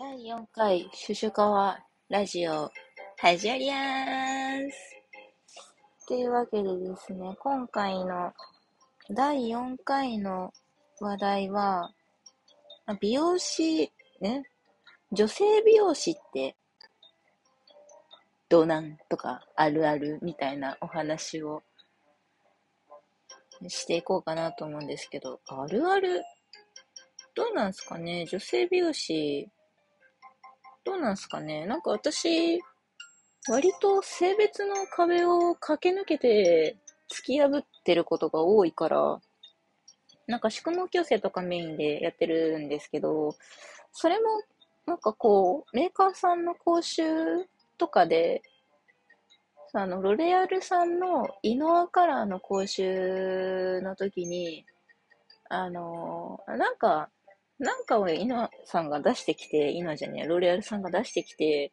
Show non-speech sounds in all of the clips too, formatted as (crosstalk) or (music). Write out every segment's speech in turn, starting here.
第4回シュシュカワラジオ始まります。というわけでですね、今回の第4回の話題は、美容師、ね、女性美容師ってどうなんとかあるあるみたいなお話をしていこうかなと思うんですけど、あるある？どうなんすかね？女性美容師どうなんすかね。なんか私、割と性別の壁を駆け抜けて突き破ってることが多いから、なんか宿毛矯正とかメインでやってるんですけど、それもなんかこう、メーカーさんの講習とかで、あの、ロレアルさんのイノアカラーの講習の時に、あの、なんか、なんかをイノさんが出してきて、イノじゃねえ、ロレアルさんが出してきて、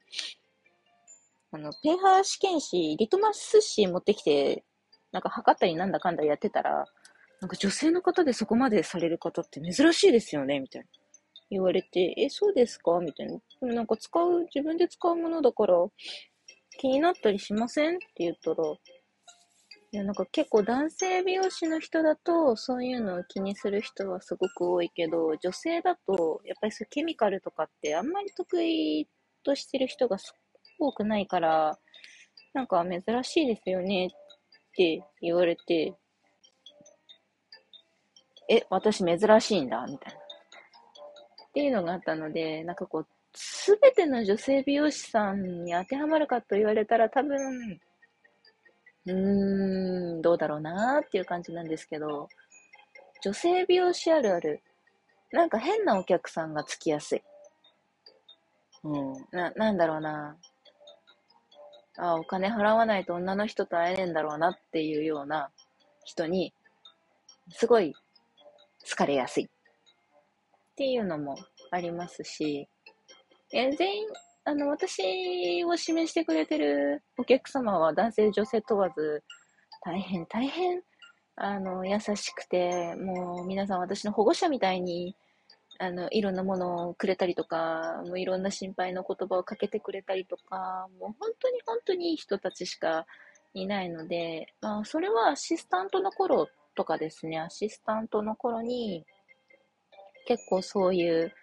あの、ペーハー試験紙、リトマス紙持ってきて、なんか測ったりなんだかんだやってたら、なんか女性の方でそこまでされる方って珍しいですよね、みたいな。言われて、え、そうですか？みたいな。でもなんか使う、自分で使うものだから、気になったりしません？って言ったら、いや、なんか結構男性美容師の人だと、そういうのを気にする人はすごく多いけど、女性だと、やっぱりそうケミカルとかってあんまり得意としてる人が多くないから、なんか珍しいですよねって言われて、え、私珍しいんだみたいな。っていうのがあったので、なんかこう、すべての女性美容師さんに当てはまるかと言われたら多分、うーん、どうだろうなーっていう感じなんですけど、女性美容師あるある。なんか変なお客さんがつきやすい。うん。な、なんだろうな。あ、お金払わないと女の人と会えねえんだろうなっていうような人に、すごい好かれやすいっていうのもありますし、え全員、あの、私を指名してくれてるお客様は男性、女性問わず、大変、大変、あの、優しくて、もう皆さん私の保護者みたいにあの、いろんなものをくれたりとか、もういろんな心配の言葉をかけてくれたりとか、もう本当に本当にいい人たちしかいないので、まあ、それはアシスタントの頃とかですね、アシスタントの頃に、結構そういう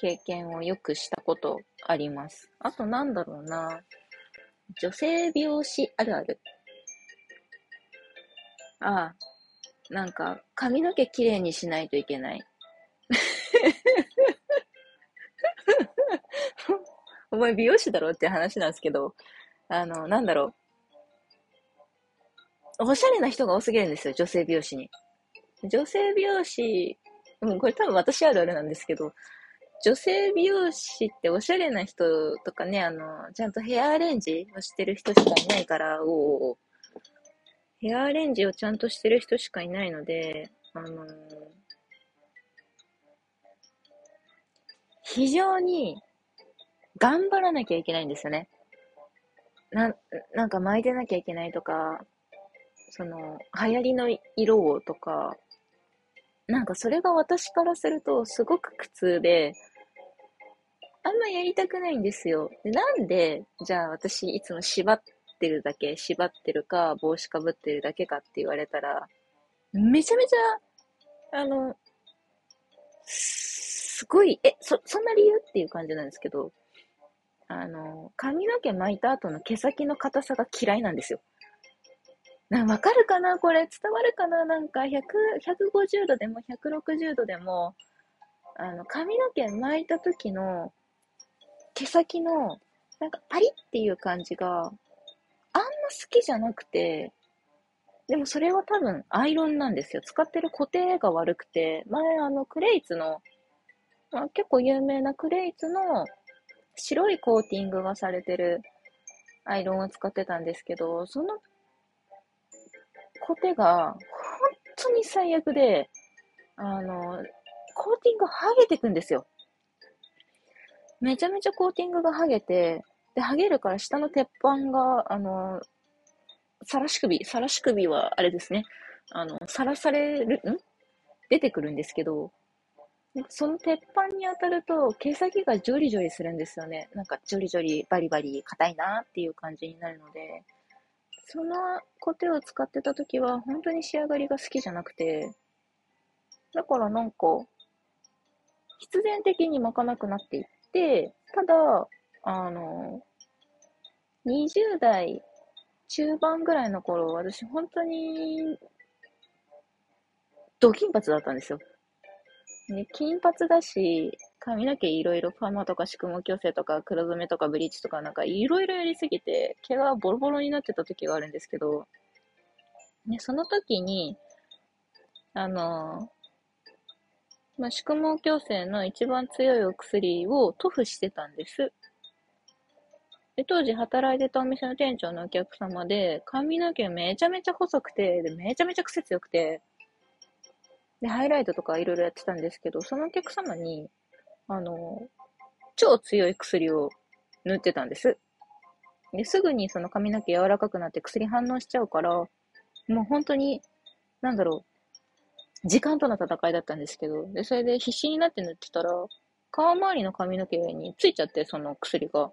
経験をよくしたことあります。あとなんだろうな、女性美容師あるある。ああ、なんか髪の毛きれいにしないといけない。(laughs) お前美容師だろって話なんですけど、あの、なんだろう。おしゃれな人が多すぎるんですよ、女性美容師に。女性美容師、もうこれ多分私あるあるなんですけど、女性美容師っておしゃれな人とかね、あの、ちゃんとヘアアレンジをしてる人しかいないから、おおヘアアレンジをちゃんとしてる人しかいないので、あの、非常に頑張らなきゃいけないんですよね。な、なんか巻いてなきゃいけないとか、その、流行りの色をとか、なんかそれが私からするとすごく苦痛で、あんまやりたくないんですよ。でなんで、じゃあ私いつも縛ってるだけ、縛ってるか、帽子かぶってるだけかって言われたら、めちゃめちゃ、あの、すごい、え、そ、そんな理由っていう感じなんですけど、あの、髪の毛巻いた後の毛先の硬さが嫌いなんですよ。な、わかるかな？これ伝わるかな？なんか100、150度でも160度でも、あの、髪の毛巻いた時の毛先の、なんかパリっていう感じがあんま好きじゃなくて、でもそれは多分アイロンなんですよ。使ってる固定が悪くて、前あのクレイツのまあ、結構有名なクレイツの白いコーティングがされてるアイロンを使ってたんですけど、そのコテが本当に最悪で、あの、コーティング剥げてくんですよ。めちゃめちゃコーティングが剥げて、で、剥げるから下の鉄板が、あの、さらし首、さらし首はあれですね。あの、さらされる、ん？出てくるんですけど、その鉄板に当たると毛先がジョリジョリするんですよね。なんかジョリジョリ、バリバリ、硬いなっていう感じになるので、そのコテを使ってた時は本当に仕上がりが好きじゃなくて、だからなんか、必然的に巻かなくなっていって、ただ、あの、20代中盤ぐらいの頃、私本当に、ド金髪だったんですよ。ね、金髪だし、髪の毛いろいろパーマとか宿毛矯正とか黒染めとかブリーチとかなんかいろいろやりすぎて毛がボロボロになってた時があるんですけど、ね、その時に、あの、まあ、宿毛矯正の一番強いお薬を塗布してたんです。で、当時働いてたお店の店長のお客様で、髪の毛めちゃめちゃ細くて、で、めちゃめちゃ癖強くて、で、ハイライトとかいろいろやってたんですけど、そのお客様に、あの、超強い薬を塗ってたんです。で、すぐにその髪の毛柔らかくなって薬反応しちゃうから、もう本当に、なんだろう、時間との戦いだったんですけど、で、それで必死になって塗ってたら、顔周りの髪の毛上についちゃって、その薬が。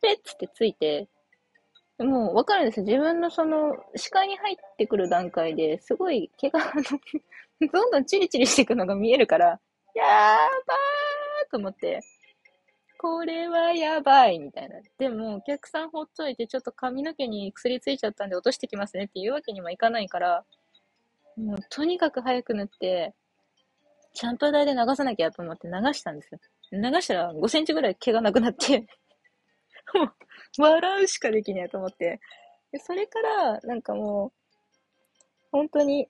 ペッつってついて、もうわかるんですよ。自分のその視界に入ってくる段階ですごい毛がどんどんチリチリしていくのが見えるから、やーばーと思って、これはやばいみたいな。でも、お客さんほっといて、ちょっと髪の毛に薬ついちゃったんで落としてきますねっていうわけにもいかないから、もうとにかく早く塗って、シャンプー台で流さなきゃと思って流したんですよ。流したら5センチぐらい毛がなくなって (laughs) もう、笑うしかできないと思って。でそれから、なんかもう、本当に、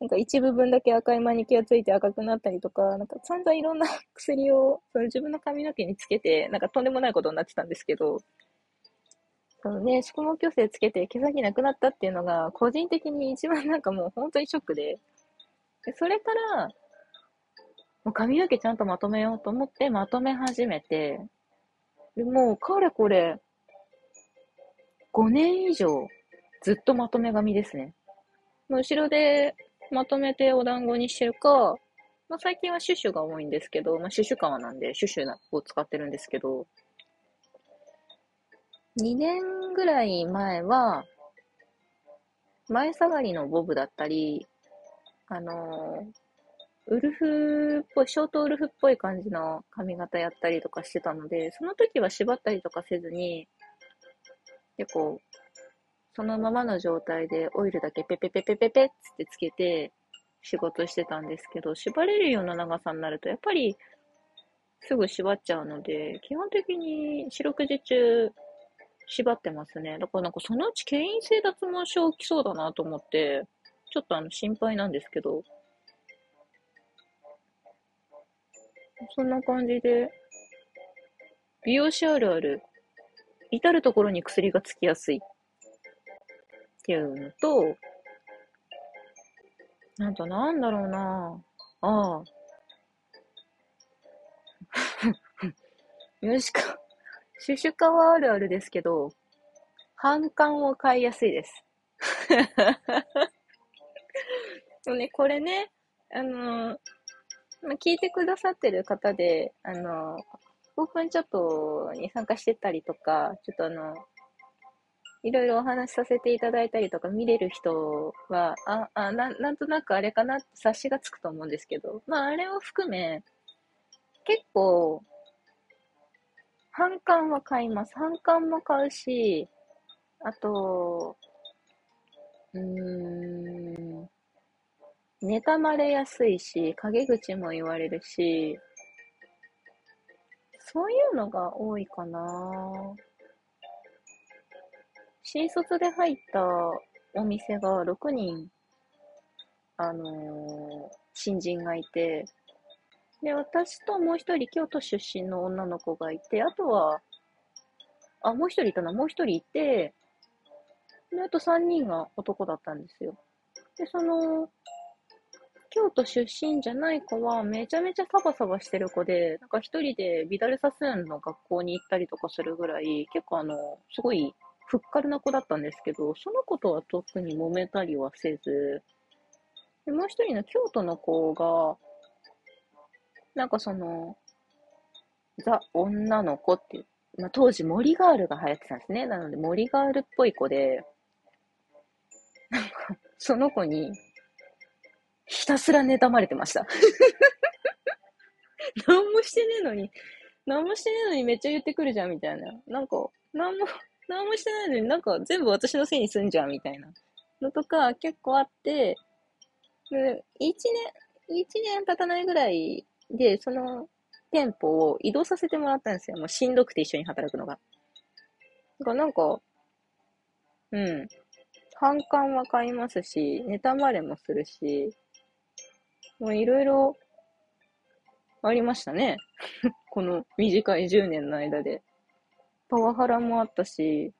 なんか一部分だけ赤いマニキュアついて赤くなったりとか、なんか散々いろんな薬をその自分の髪の毛につけて、なんかとんでもないことになってたんですけど、そのね、宿毛矯正つけて毛先なくなったっていうのが、個人的に一番なんかもう本当にショックで、でそれから、もう髪の毛ちゃんとまとめようと思ってまとめ始めて、でもう、かれこれ、5年以上、ずっとまとめ髪ですね。後ろでまとめてお団子にしてるか、まあ、最近はシュシュが多いんですけど、まあ、シュシュ革なんで、シュシュを使ってるんですけど、2年ぐらい前は、前下がりのボブだったり、あのー、ウルフっぽい、ショートウルフっぽい感じの髪型やったりとかしてたので、その時は縛ったりとかせずに、結構、そのままの状態でオイルだけペペペペペペってつけて仕事してたんですけど、縛れるような長さになると、やっぱりすぐ縛っちゃうので、基本的に四六時中縛ってますね。だからなんかそのうち牽引性脱毛症起きそうだなと思って、ちょっとあの心配なんですけど、そんな感じで、美容師あるある、至るところに薬がつきやすいっていうのと、なんとなんだろうなああ。よしか、シュシュカはあるあるですけど、反感を買いやすいです。(laughs) でもね、これね、あのま、聞いてくださってる方で、あの、オープンチャットに参加してたりとか、ちょっとあの、いろいろお話しさせていただいたりとか見れる人は、あ、あななんとなくあれかなって察しがつくと思うんですけど、まああれを含め、結構、反感は買います。反感も買うし、あと、うーん、妬まれやすいし、陰口も言われるし、そういうのが多いかな新卒で入ったお店が6人、あのー、新人がいて、で、私ともう一人京都出身の女の子がいて、あとは、あ、もう一人いたな、もう一人いて、で、あと3人が男だったんですよ。で、その、京都出身じゃない子はめちゃめちゃサバサバしてる子で、なんか一人でビダルサスーンの学校に行ったりとかするぐらい、結構あの、すごいふっかるな子だったんですけど、その子とは特に揉めたりはせず、でもう一人の京都の子が、なんかその、ザ・女の子っていう、まあ、当時森ガールが流行ってたんですね。なので森ガールっぽい子で、なんか、その子に、ひたすら妬まれてました。(laughs) 何もしてねえのに、何もしてねえのにめっちゃ言ってくるじゃん、みたいな。なんか、何も、何もしてないのになんか全部私のせいにすんじゃん、みたいなのとか結構あって、で1年、一年経たないぐらいで、その店舗を移動させてもらったんですよ。もうしんどくて一緒に働くのが。だからなんか、うん。反感は買いますし、妬まれもするし、もういろいろありましたね。(laughs) この短い10年の間で。パワハラもあったし、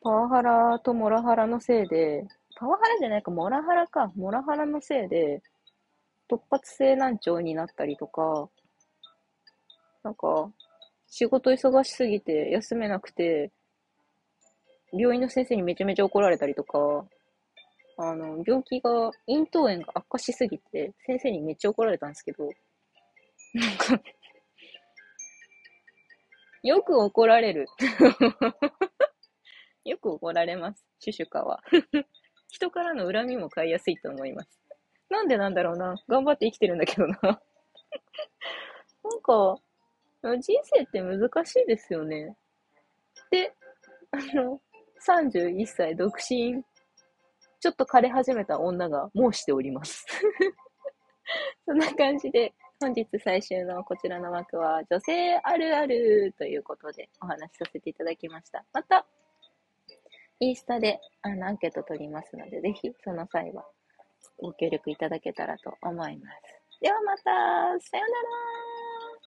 パワハラとモラハラのせいで、パワハラじゃないか、モラハラか。モラハラのせいで、突発性難聴になったりとか、なんか、仕事忙しすぎて休めなくて、病院の先生にめちゃめちゃ怒られたりとか、あの、病気が、咽頭炎が悪化しすぎて、先生にめっちゃ怒られたんですけど、なんかよく怒られる。よく怒られます。シュシュカは。人からの恨みも買いやすいと思います。なんでなんだろうな。頑張って生きてるんだけどな。(laughs) なんか、人生って難しいですよね。で、あの、31歳独身、ちょっと枯れ始めた女が申しております。(laughs) そんな感じで、本日最終のこちらの枠は女性あるあるということでお話しさせていただきました。また、インスタであのアンケート取りますので、ぜひその際はご協力いただけたらと思います。ではまた、さようなら